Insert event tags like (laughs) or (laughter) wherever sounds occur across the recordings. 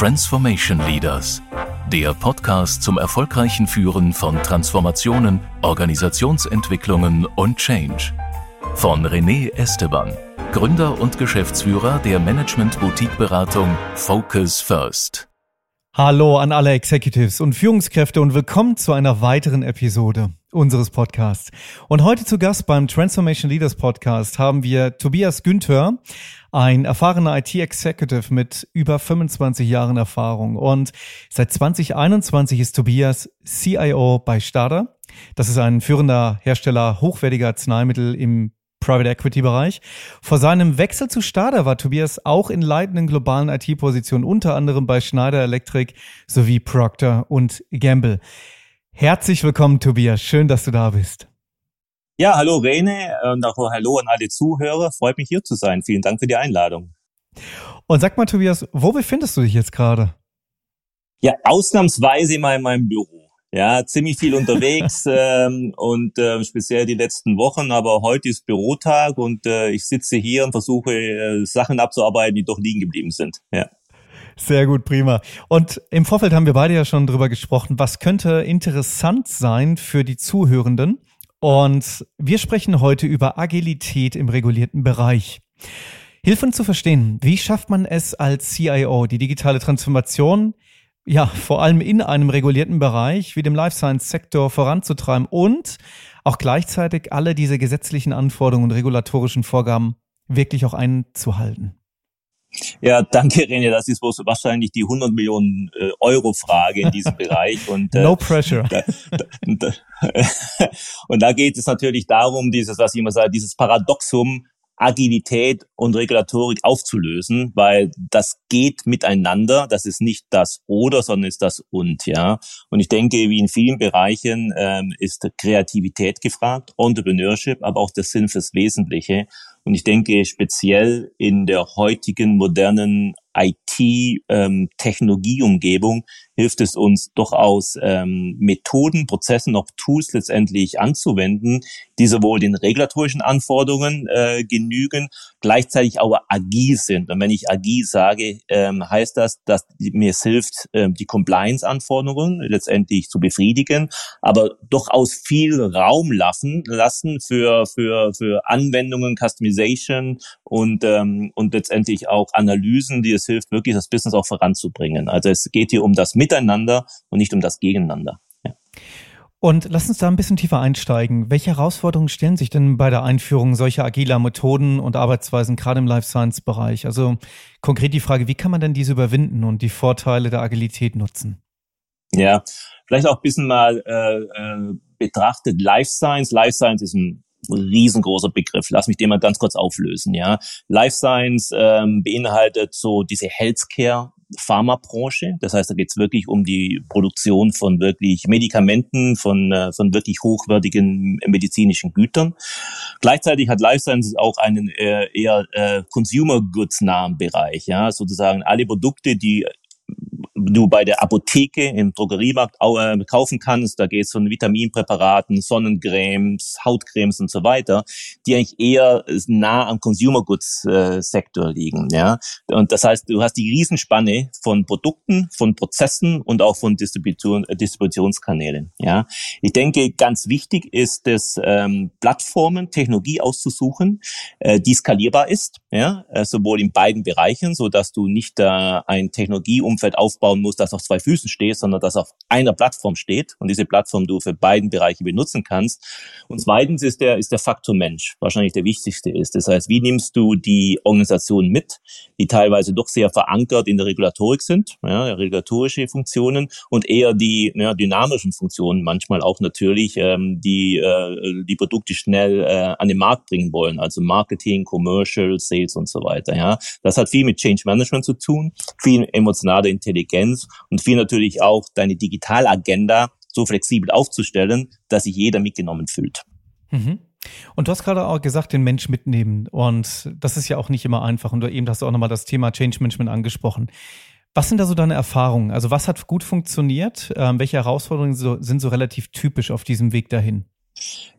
Transformation Leaders, der Podcast zum erfolgreichen Führen von Transformationen, Organisationsentwicklungen und Change. Von René Esteban, Gründer und Geschäftsführer der Management-Boutique-Beratung Focus First. Hallo an alle Executives und Führungskräfte und willkommen zu einer weiteren Episode unseres Podcasts. Und heute zu Gast beim Transformation Leaders Podcast haben wir Tobias Günther, ein erfahrener IT-Executive mit über 25 Jahren Erfahrung. Und seit 2021 ist Tobias CIO bei Stada. Das ist ein führender Hersteller hochwertiger Arzneimittel im Private Equity Bereich. Vor seinem Wechsel zu Stada war Tobias auch in leitenden globalen IT-Positionen, unter anderem bei Schneider Electric sowie Procter und Gamble. Herzlich willkommen, Tobias. Schön, dass du da bist. Ja, hallo Rene und auch hallo an alle Zuhörer. Freut mich hier zu sein. Vielen Dank für die Einladung. Und sag mal, Tobias, wo befindest du dich jetzt gerade? Ja, ausnahmsweise in meinem Büro. Ja, ziemlich viel unterwegs (laughs) ähm, und äh, speziell die letzten Wochen, aber heute ist Bürotag und äh, ich sitze hier und versuche äh, Sachen abzuarbeiten, die doch liegen geblieben sind. Ja. Sehr gut, prima. Und im Vorfeld haben wir beide ja schon drüber gesprochen, was könnte interessant sein für die Zuhörenden. Und wir sprechen heute über Agilität im regulierten Bereich. Hilf uns zu verstehen, wie schafft man es als CIO, die digitale Transformation ja, vor allem in einem regulierten Bereich wie dem Life Science Sektor voranzutreiben und auch gleichzeitig alle diese gesetzlichen Anforderungen und regulatorischen Vorgaben wirklich auch einzuhalten. Ja, danke René, das ist wahrscheinlich die 100 Millionen äh, Euro Frage in diesem (laughs) Bereich und äh, no pressure. Da, da, da, (laughs) und da geht es natürlich darum, dieses was ich immer sage, dieses Paradoxum Agilität und Regulatorik aufzulösen, weil das geht miteinander. Das ist nicht das oder, sondern ist das und, ja. Und ich denke, wie in vielen Bereichen ähm, ist Kreativität gefragt, Entrepreneurship, aber auch der Sinn fürs Wesentliche. Und ich denke, speziell in der heutigen modernen IT-Technologieumgebung ähm, hilft es uns durchaus ähm, Methoden, Prozessen, auch Tools letztendlich anzuwenden, die sowohl den regulatorischen Anforderungen äh, genügen, gleichzeitig aber agil sind. Und wenn ich agil sage, ähm, heißt das, dass mir es hilft, ähm, die Compliance-Anforderungen letztendlich zu befriedigen, aber durchaus viel Raum lassen, lassen für, für, für Anwendungen, Customization und, ähm, und letztendlich auch Analysen, die es hilft, wirklich das Business auch voranzubringen. Also es geht hier um das Miteinander und nicht um das Gegeneinander. Ja. Und lass uns da ein bisschen tiefer einsteigen. Welche Herausforderungen stellen sich denn bei der Einführung solcher agiler Methoden und Arbeitsweisen gerade im Life Science Bereich? Also konkret die Frage, wie kann man denn diese überwinden und die Vorteile der Agilität nutzen? Ja, vielleicht auch ein bisschen mal äh, äh, betrachtet Life Science. Life Science ist ein riesengroßer Begriff. Lass mich den mal ganz kurz auflösen. Ja, Life Science ähm, beinhaltet so diese Healthcare Pharmabranche. Das heißt, da geht es wirklich um die Produktion von wirklich Medikamenten, von, äh, von wirklich hochwertigen medizinischen Gütern. Gleichzeitig hat Life Sciences auch einen äh, eher äh, Consumer Goods nahen Bereich, ja, sozusagen alle Produkte, die du bei der Apotheke im Drogeriemarkt äh, kaufen kannst. Da geht es von Vitaminpräparaten, Sonnencremes, Hautcremes und so weiter, die eigentlich eher nah am Consumer Goods äh, Sektor liegen. Ja, und das heißt, du hast die Riesenspanne von Produkten, von Prozessen und auch von Distribution, äh, Distributionskanälen. Ja, ich denke, ganz wichtig ist es, ähm, Plattformen, Technologie auszusuchen, äh, die skalierbar ist. Ja, äh, sowohl in beiden Bereichen, so dass du nicht äh, ein Technologieumfeld aufbaust aufbauen musst, das auf zwei Füßen steht, sondern das auf einer Plattform steht und diese Plattform du für beiden Bereiche benutzen kannst. Und zweitens ist der, ist der Faktor Mensch wahrscheinlich der wichtigste ist. Das heißt, wie nimmst du die Organisation mit, die teilweise doch sehr verankert in der Regulatorik sind, ja, regulatorische Funktionen und eher die ja, dynamischen Funktionen, manchmal auch natürlich, ähm, die äh, die Produkte schnell äh, an den Markt bringen wollen, also Marketing, Commercial, Sales und so weiter. Ja, das hat viel mit Change Management zu tun, viel emotionale Intelligenz Intelligenz und viel natürlich auch deine Digitalagenda so flexibel aufzustellen, dass sich jeder mitgenommen fühlt. Mhm. Und du hast gerade auch gesagt, den Mensch mitnehmen. Und das ist ja auch nicht immer einfach. Und du eben hast auch nochmal das Thema Change Management angesprochen. Was sind da so deine Erfahrungen? Also was hat gut funktioniert? Ähm, welche Herausforderungen so, sind so relativ typisch auf diesem Weg dahin?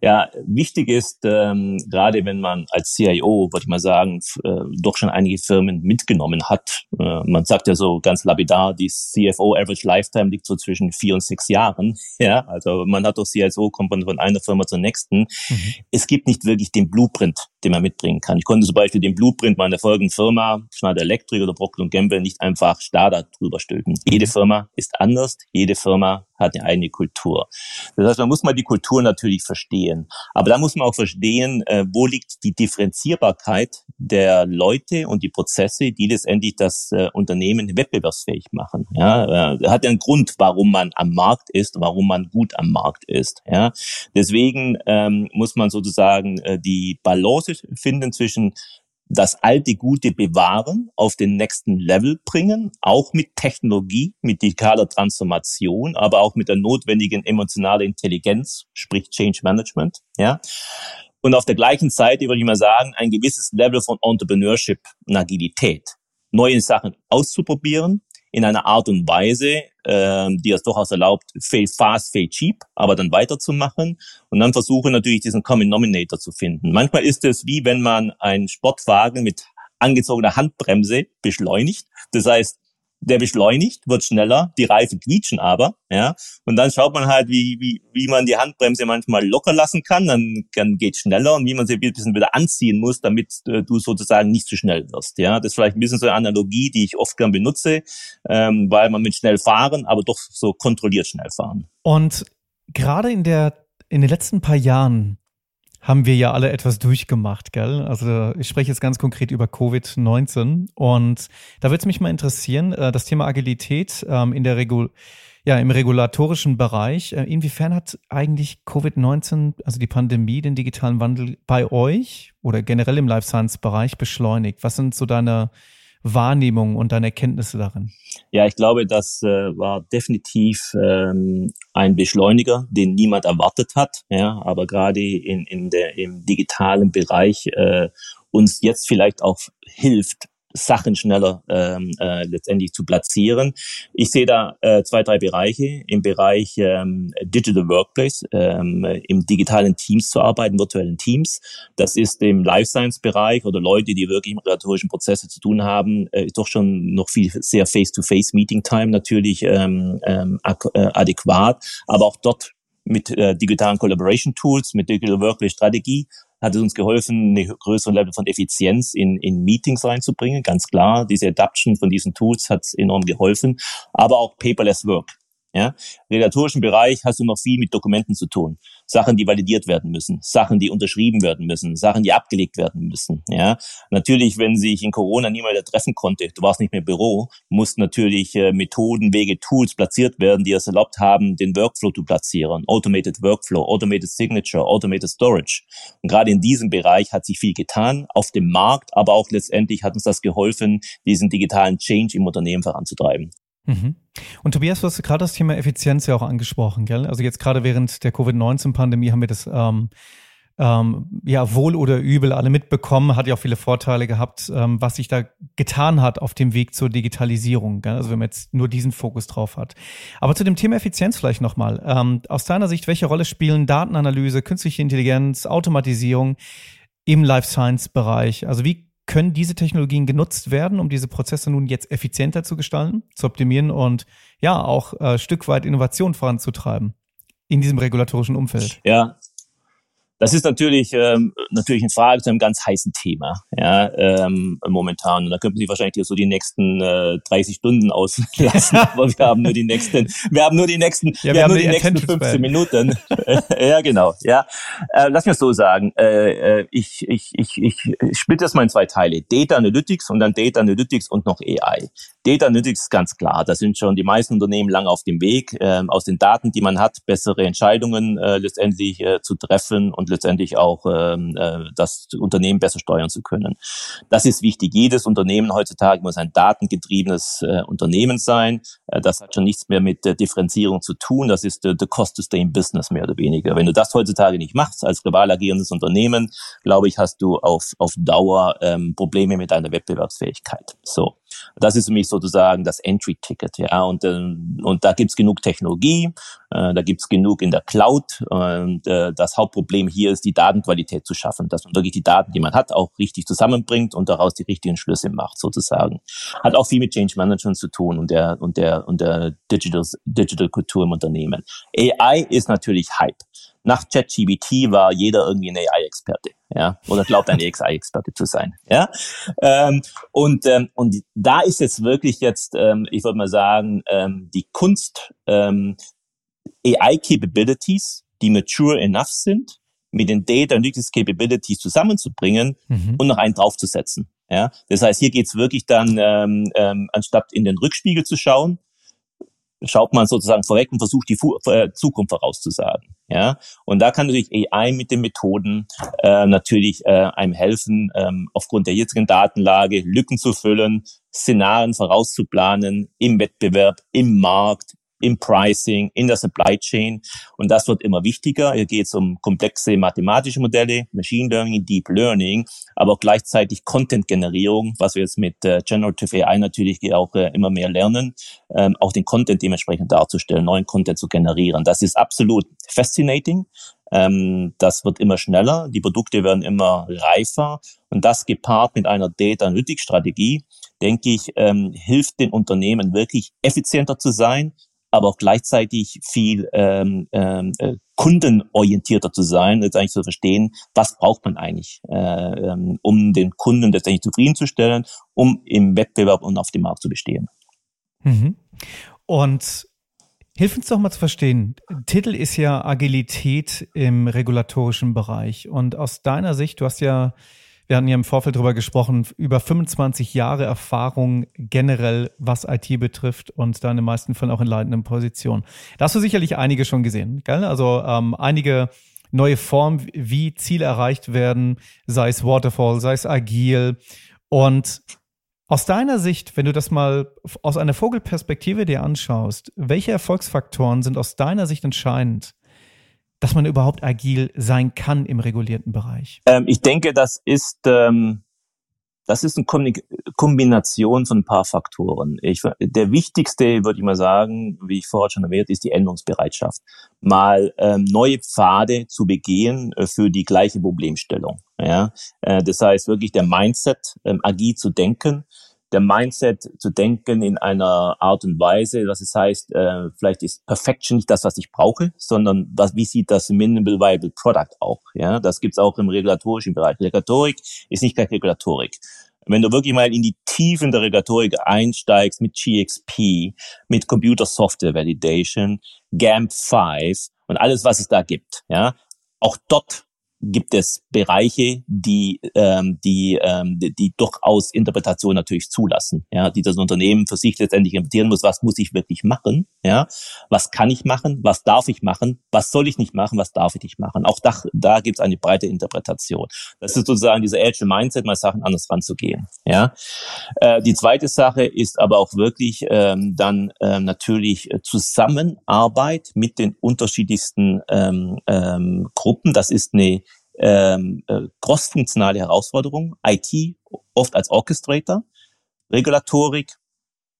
Ja, wichtig ist, ähm, gerade wenn man als CIO, würde ich mal sagen, äh, doch schon einige Firmen mitgenommen hat. Äh, man sagt ja so ganz lapidar, die CFO Average Lifetime liegt so zwischen vier und sechs Jahren. (laughs) Ja, also man hat doch CIO, kommt man von einer Firma zur nächsten. Mhm. Es gibt nicht wirklich den Blueprint, den man mitbringen kann. Ich konnte zum Beispiel den Blueprint meiner folgenden Firma, Schneider Electric oder Procter Gamble, nicht einfach Starter drüber stülpen. Jede mhm. Firma ist anders. Jede Firma hat eine eigene Kultur. Das heißt, man muss mal die Kultur natürlich verstehen. Aber da muss man auch verstehen, äh, wo liegt die Differenzierbarkeit der Leute und die Prozesse, die letztendlich das äh, Unternehmen wettbewerbsfähig machen. Ja, äh, hat ja einen Grund, warum man am Markt ist, warum man gut am Markt ist. Ja, deswegen ähm, muss man sozusagen die Balance finden zwischen das alte Gute bewahren, auf den nächsten Level bringen, auch mit Technologie, mit digitaler Transformation, aber auch mit der notwendigen emotionalen Intelligenz, sprich Change Management, ja. Und auf der gleichen Seite würde ich mal sagen, ein gewisses Level von Entrepreneurship und Agilität. Neue Sachen auszuprobieren, in einer Art und Weise, ähm, die es durchaus erlaubt, fail fast, fail cheap, aber dann weiterzumachen und dann versuche natürlich diesen Common Nominator zu finden. Manchmal ist es wie wenn man einen Sportwagen mit angezogener Handbremse beschleunigt. Das heißt, der beschleunigt, wird schneller, die Reifen quietschen aber, ja, und dann schaut man halt, wie, wie, wie man die Handbremse manchmal locker lassen kann, dann, dann geht schneller und wie man sie ein bisschen wieder anziehen muss, damit äh, du sozusagen nicht zu schnell wirst, ja. Das ist vielleicht ein bisschen so eine Analogie, die ich oft gern benutze, ähm, weil man mit schnell fahren, aber doch so kontrolliert schnell fahren. Und gerade in der, in den letzten paar Jahren haben wir ja alle etwas durchgemacht, gell? Also ich spreche jetzt ganz konkret über Covid-19 und da würde es mich mal interessieren, äh, das Thema Agilität ähm, in der Regul ja, im regulatorischen Bereich. Äh, inwiefern hat eigentlich Covid-19, also die Pandemie, den digitalen Wandel bei euch oder generell im Life Science Bereich beschleunigt? Was sind so deine Wahrnehmung und deine Erkenntnisse darin? Ja, ich glaube, das äh, war definitiv ähm, ein Beschleuniger, den niemand erwartet hat. Ja, aber gerade in, in der, im digitalen Bereich äh, uns jetzt vielleicht auch hilft, Sachen schneller ähm, äh, letztendlich zu platzieren. Ich sehe da äh, zwei, drei Bereiche. Im Bereich ähm, Digital Workplace, ähm, im digitalen Teams zu arbeiten, virtuellen Teams. Das ist im Life Science Bereich oder Leute, die wirklich mit regulatorischen Prozesse zu tun haben, äh, doch schon noch viel sehr Face-to-Face Meeting Time natürlich ähm, ähm, äh, adäquat. Aber auch dort mit äh, digitalen Collaboration Tools, mit Digital Workplace Strategie hat es uns geholfen, eine größere Level von Effizienz in, in Meetings reinzubringen. Ganz klar, diese Adaption von diesen Tools hat enorm geholfen, aber auch Paperless Work. Ja, regulatorischen Bereich hast du noch viel mit Dokumenten zu tun. Sachen, die validiert werden müssen, Sachen, die unterschrieben werden müssen, Sachen, die abgelegt werden müssen. Ja, natürlich, wenn sich in Corona niemand treffen konnte, du warst nicht mehr im Büro, mussten natürlich äh, Methoden, Wege, Tools platziert werden, die es erlaubt haben, den Workflow zu platzieren. Automated Workflow, Automated Signature, Automated Storage. Und gerade in diesem Bereich hat sich viel getan auf dem Markt, aber auch letztendlich hat uns das geholfen, diesen digitalen Change im Unternehmen voranzutreiben. Mhm. Und Tobias, du hast gerade das Thema Effizienz ja auch angesprochen, gell? Also jetzt gerade während der Covid-19-Pandemie haben wir das ähm, ähm, ja wohl oder übel alle mitbekommen, hat ja auch viele Vorteile gehabt, ähm, was sich da getan hat auf dem Weg zur Digitalisierung. Gell? Also wenn man jetzt nur diesen Fokus drauf hat. Aber zu dem Thema Effizienz vielleicht nochmal. Ähm, aus deiner Sicht, welche Rolle spielen Datenanalyse, künstliche Intelligenz, Automatisierung im Life Science Bereich? Also wie können diese Technologien genutzt werden, um diese Prozesse nun jetzt effizienter zu gestalten, zu optimieren und ja auch äh, Stück weit Innovation voranzutreiben in diesem regulatorischen Umfeld? Ja, das ist natürlich ähm, natürlich eine Frage zu einem ganz heißen Thema ja, ähm, momentan. Und da könnten Sie wahrscheinlich so die nächsten äh, 30 Stunden auslassen, (laughs) aber wir haben nur die nächsten, wir haben nur die nächsten, ja, wir, wir haben nur die, die nächsten 15 Minuten. (laughs) ja, genau. Ja, äh, lass mich so sagen. Äh, äh, ich ich ich ich, ich splitte das mal in zwei Teile: Data Analytics und dann Data Analytics und noch AI. Data Analytics ist ganz klar. Da sind schon die meisten Unternehmen lange auf dem Weg, äh, aus den Daten, die man hat, bessere Entscheidungen äh, letztendlich äh, zu treffen und letztendlich auch ähm, äh, das Unternehmen besser steuern zu können. Das ist wichtig. Jedes Unternehmen heutzutage muss ein datengetriebenes äh, Unternehmen sein. Äh, das hat schon nichts mehr mit der Differenzierung zu tun. Das ist the, the cost to stay in business mehr oder weniger. Wenn du das heutzutage nicht machst als global agierendes Unternehmen, glaube ich, hast du auf, auf Dauer ähm, Probleme mit deiner Wettbewerbsfähigkeit. So. Das ist für mich sozusagen das Entry-Ticket, ja. Und, äh, und da gibt's genug Technologie, äh, da gibt's genug in der Cloud. Und äh, das Hauptproblem hier ist, die Datenqualität zu schaffen, dass man wirklich die Daten, die man hat, auch richtig zusammenbringt und daraus die richtigen Schlüsse macht, sozusagen. Hat auch viel mit Change Management zu tun und der und der und der Digital Digital Kultur im Unternehmen. AI ist natürlich Hype nach ChatGBT war jeder irgendwie ein AI-Experte, ja, oder glaubt ein AI-Experte (laughs) zu sein, ja. Ähm, und ähm, und da ist jetzt wirklich jetzt, ähm, ich würde mal sagen, ähm, die Kunst, ähm, AI-Capabilities, die mature enough sind, mit den Data Analytics Capabilities zusammenzubringen mhm. und noch einen draufzusetzen. Ja, das heißt, hier geht's wirklich dann, ähm, ähm, anstatt in den Rückspiegel zu schauen, schaut man sozusagen vorweg und versucht die Fu äh, Zukunft vorauszusagen. Ja, und da kann natürlich AI mit den Methoden äh, natürlich äh, einem helfen, ähm, aufgrund der jetzigen Datenlage Lücken zu füllen, Szenarien vorauszuplanen im Wettbewerb, im Markt, im Pricing, in der Supply Chain. Und das wird immer wichtiger. Hier geht es um komplexe mathematische Modelle, Machine Learning, Deep Learning, aber auch gleichzeitig Content-Generierung, was wir jetzt mit äh, Generative AI natürlich auch äh, immer mehr lernen, ähm, auch den Content dementsprechend darzustellen, neuen Content zu generieren. Das ist absolut fascinating. Ähm, das wird immer schneller, die Produkte werden immer reifer und das gepaart mit einer Data Analytics Strategie, denke ich, ähm, hilft den Unternehmen wirklich effizienter zu sein, aber auch gleichzeitig viel ähm, ähm, äh, kundenorientierter zu sein, jetzt eigentlich zu verstehen, was braucht man eigentlich, äh, ähm, um den Kunden letztendlich zufriedenzustellen, um im Wettbewerb und auf dem Markt zu bestehen. Mhm. Und Hilf uns doch mal zu verstehen. Titel ist ja Agilität im regulatorischen Bereich. Und aus deiner Sicht, du hast ja wir hatten ja im Vorfeld darüber gesprochen, über 25 Jahre Erfahrung generell, was IT betrifft und da in den meisten Fällen auch in leitenden Positionen. Da hast du sicherlich einige schon gesehen, gell? Also ähm, einige neue Formen, wie Ziele erreicht werden, sei es Waterfall, sei es agil. Und aus deiner Sicht, wenn du das mal aus einer Vogelperspektive dir anschaust, welche Erfolgsfaktoren sind aus deiner Sicht entscheidend, dass man überhaupt agil sein kann im regulierten Bereich? Ähm, ich denke, das ist, ähm, das ist eine Kombination von ein paar Faktoren. Ich, der wichtigste, würde ich mal sagen, wie ich vorher schon erwähnt, ist die Änderungsbereitschaft. Mal ähm, neue Pfade zu begehen äh, für die gleiche Problemstellung. Ja? Äh, das heißt wirklich der Mindset, ähm, agil zu denken, der Mindset zu denken in einer Art und Weise, dass es heißt, äh, vielleicht ist Perfection nicht das, was ich brauche, sondern was, wie sieht das Minimal Viable Product auch? Ja, das gibt's auch im regulatorischen Bereich. Regulatorik ist nicht gleich Regulatorik. Wenn du wirklich mal in die Tiefen der Regulatorik einsteigst mit GXP, mit Computer Software Validation, GAMP5 und alles, was es da gibt, ja, auch dort gibt es Bereiche, die, ähm, die, ähm, die, die durchaus Interpretation natürlich zulassen, ja, die das Unternehmen für sich letztendlich interpretieren muss, was muss ich wirklich machen, ja, was kann ich machen, was darf ich machen, was soll ich nicht machen, was darf ich nicht machen. Auch da, da gibt es eine breite Interpretation. Das ist sozusagen dieser Agile Mindset, mal Sachen anders ranzugehen, ja. Äh, die zweite Sache ist aber auch wirklich ähm, dann ähm, natürlich Zusammenarbeit mit den unterschiedlichsten ähm, ähm, Gruppen. Das ist eine ähm, äh, crossfunktionale Herausforderung, IT oft als Orchestrator, Regulatorik,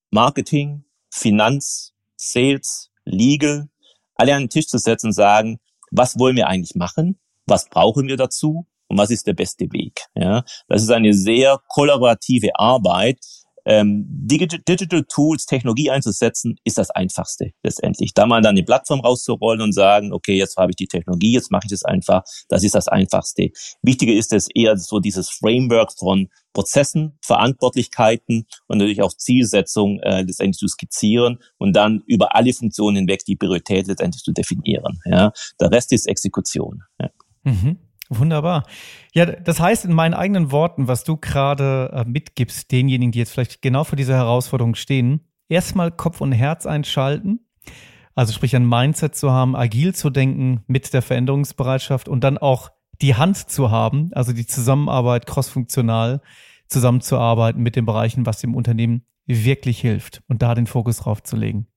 Marketing, Finanz, Sales, Legal, alle an den Tisch zu setzen und sagen, was wollen wir eigentlich machen? Was brauchen wir dazu? Und was ist der beste Weg? Ja, das ist eine sehr kollaborative Arbeit, ähm, Digital Tools, Technologie einzusetzen, ist das Einfachste letztendlich. Da mal dann die Plattform rauszurollen und sagen, okay, jetzt habe ich die Technologie, jetzt mache ich das einfach, das ist das Einfachste. Wichtiger ist es eher so dieses Framework von Prozessen, Verantwortlichkeiten und natürlich auch Zielsetzung äh, letztendlich zu skizzieren und dann über alle Funktionen hinweg die Priorität letztendlich zu definieren. Ja. Der Rest ist Exekution. Ja. Mhm. Wunderbar. Ja, das heißt in meinen eigenen Worten, was du gerade äh, mitgibst, denjenigen, die jetzt vielleicht genau vor dieser Herausforderung stehen, erstmal Kopf und Herz einschalten, also sprich ein Mindset zu haben, agil zu denken mit der Veränderungsbereitschaft und dann auch die Hand zu haben, also die Zusammenarbeit crossfunktional zusammenzuarbeiten mit den Bereichen, was dem Unternehmen wirklich hilft und da den Fokus drauf zu legen.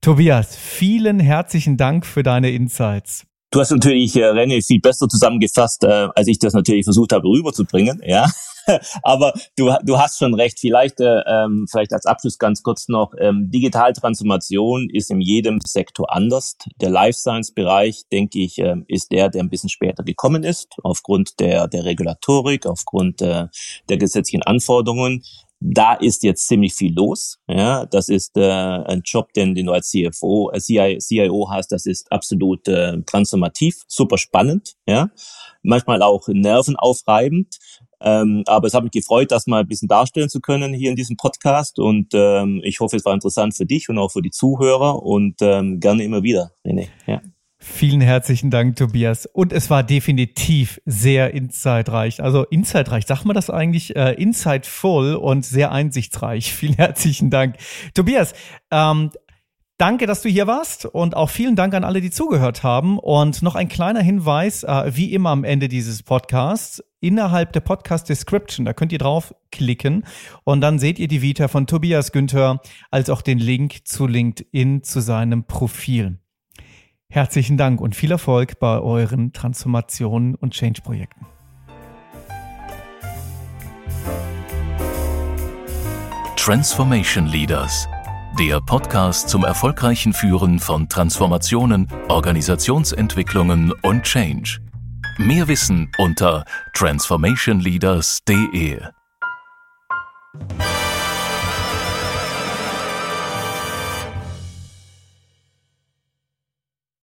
Tobias, vielen herzlichen Dank für deine Insights. Du hast natürlich, äh, René, viel besser zusammengefasst, äh, als ich das natürlich versucht habe rüberzubringen. Ja, (laughs) aber du, du hast schon recht. Vielleicht, äh, ähm, vielleicht als Abschluss ganz kurz noch: ähm, Digitaltransformation ist in jedem Sektor anders. Der Life Science Bereich, denke ich, äh, ist der, der ein bisschen später gekommen ist, aufgrund der der Regulatorik, aufgrund äh, der gesetzlichen Anforderungen da ist jetzt ziemlich viel los. Ja, das ist äh, ein Job, den, den du als CFO, äh, CIO hast. Das ist absolut äh, transformativ, super spannend. Ja, manchmal auch nervenaufreibend. Ähm, aber es hat mich gefreut, das mal ein bisschen darstellen zu können hier in diesem Podcast. Und ähm, ich hoffe, es war interessant für dich und auch für die Zuhörer und ähm, gerne immer wieder, René. Ja. Vielen herzlichen Dank, Tobias. Und es war definitiv sehr insightreich. Also insightreich, sagt man das eigentlich? Äh, insightful und sehr einsichtsreich. (laughs) Vielen herzlichen Dank. Tobias, ähm, Danke, dass du hier warst und auch vielen Dank an alle, die zugehört haben. Und noch ein kleiner Hinweis, äh, wie immer am Ende dieses Podcasts, innerhalb der Podcast Description, da könnt ihr draufklicken und dann seht ihr die Vita von Tobias Günther als auch den Link zu LinkedIn zu seinem Profil. Herzlichen Dank und viel Erfolg bei euren Transformationen und Change-Projekten. Transformation Leaders, der Podcast zum erfolgreichen Führen von Transformationen, Organisationsentwicklungen und Change. Mehr Wissen unter transformationleaders.de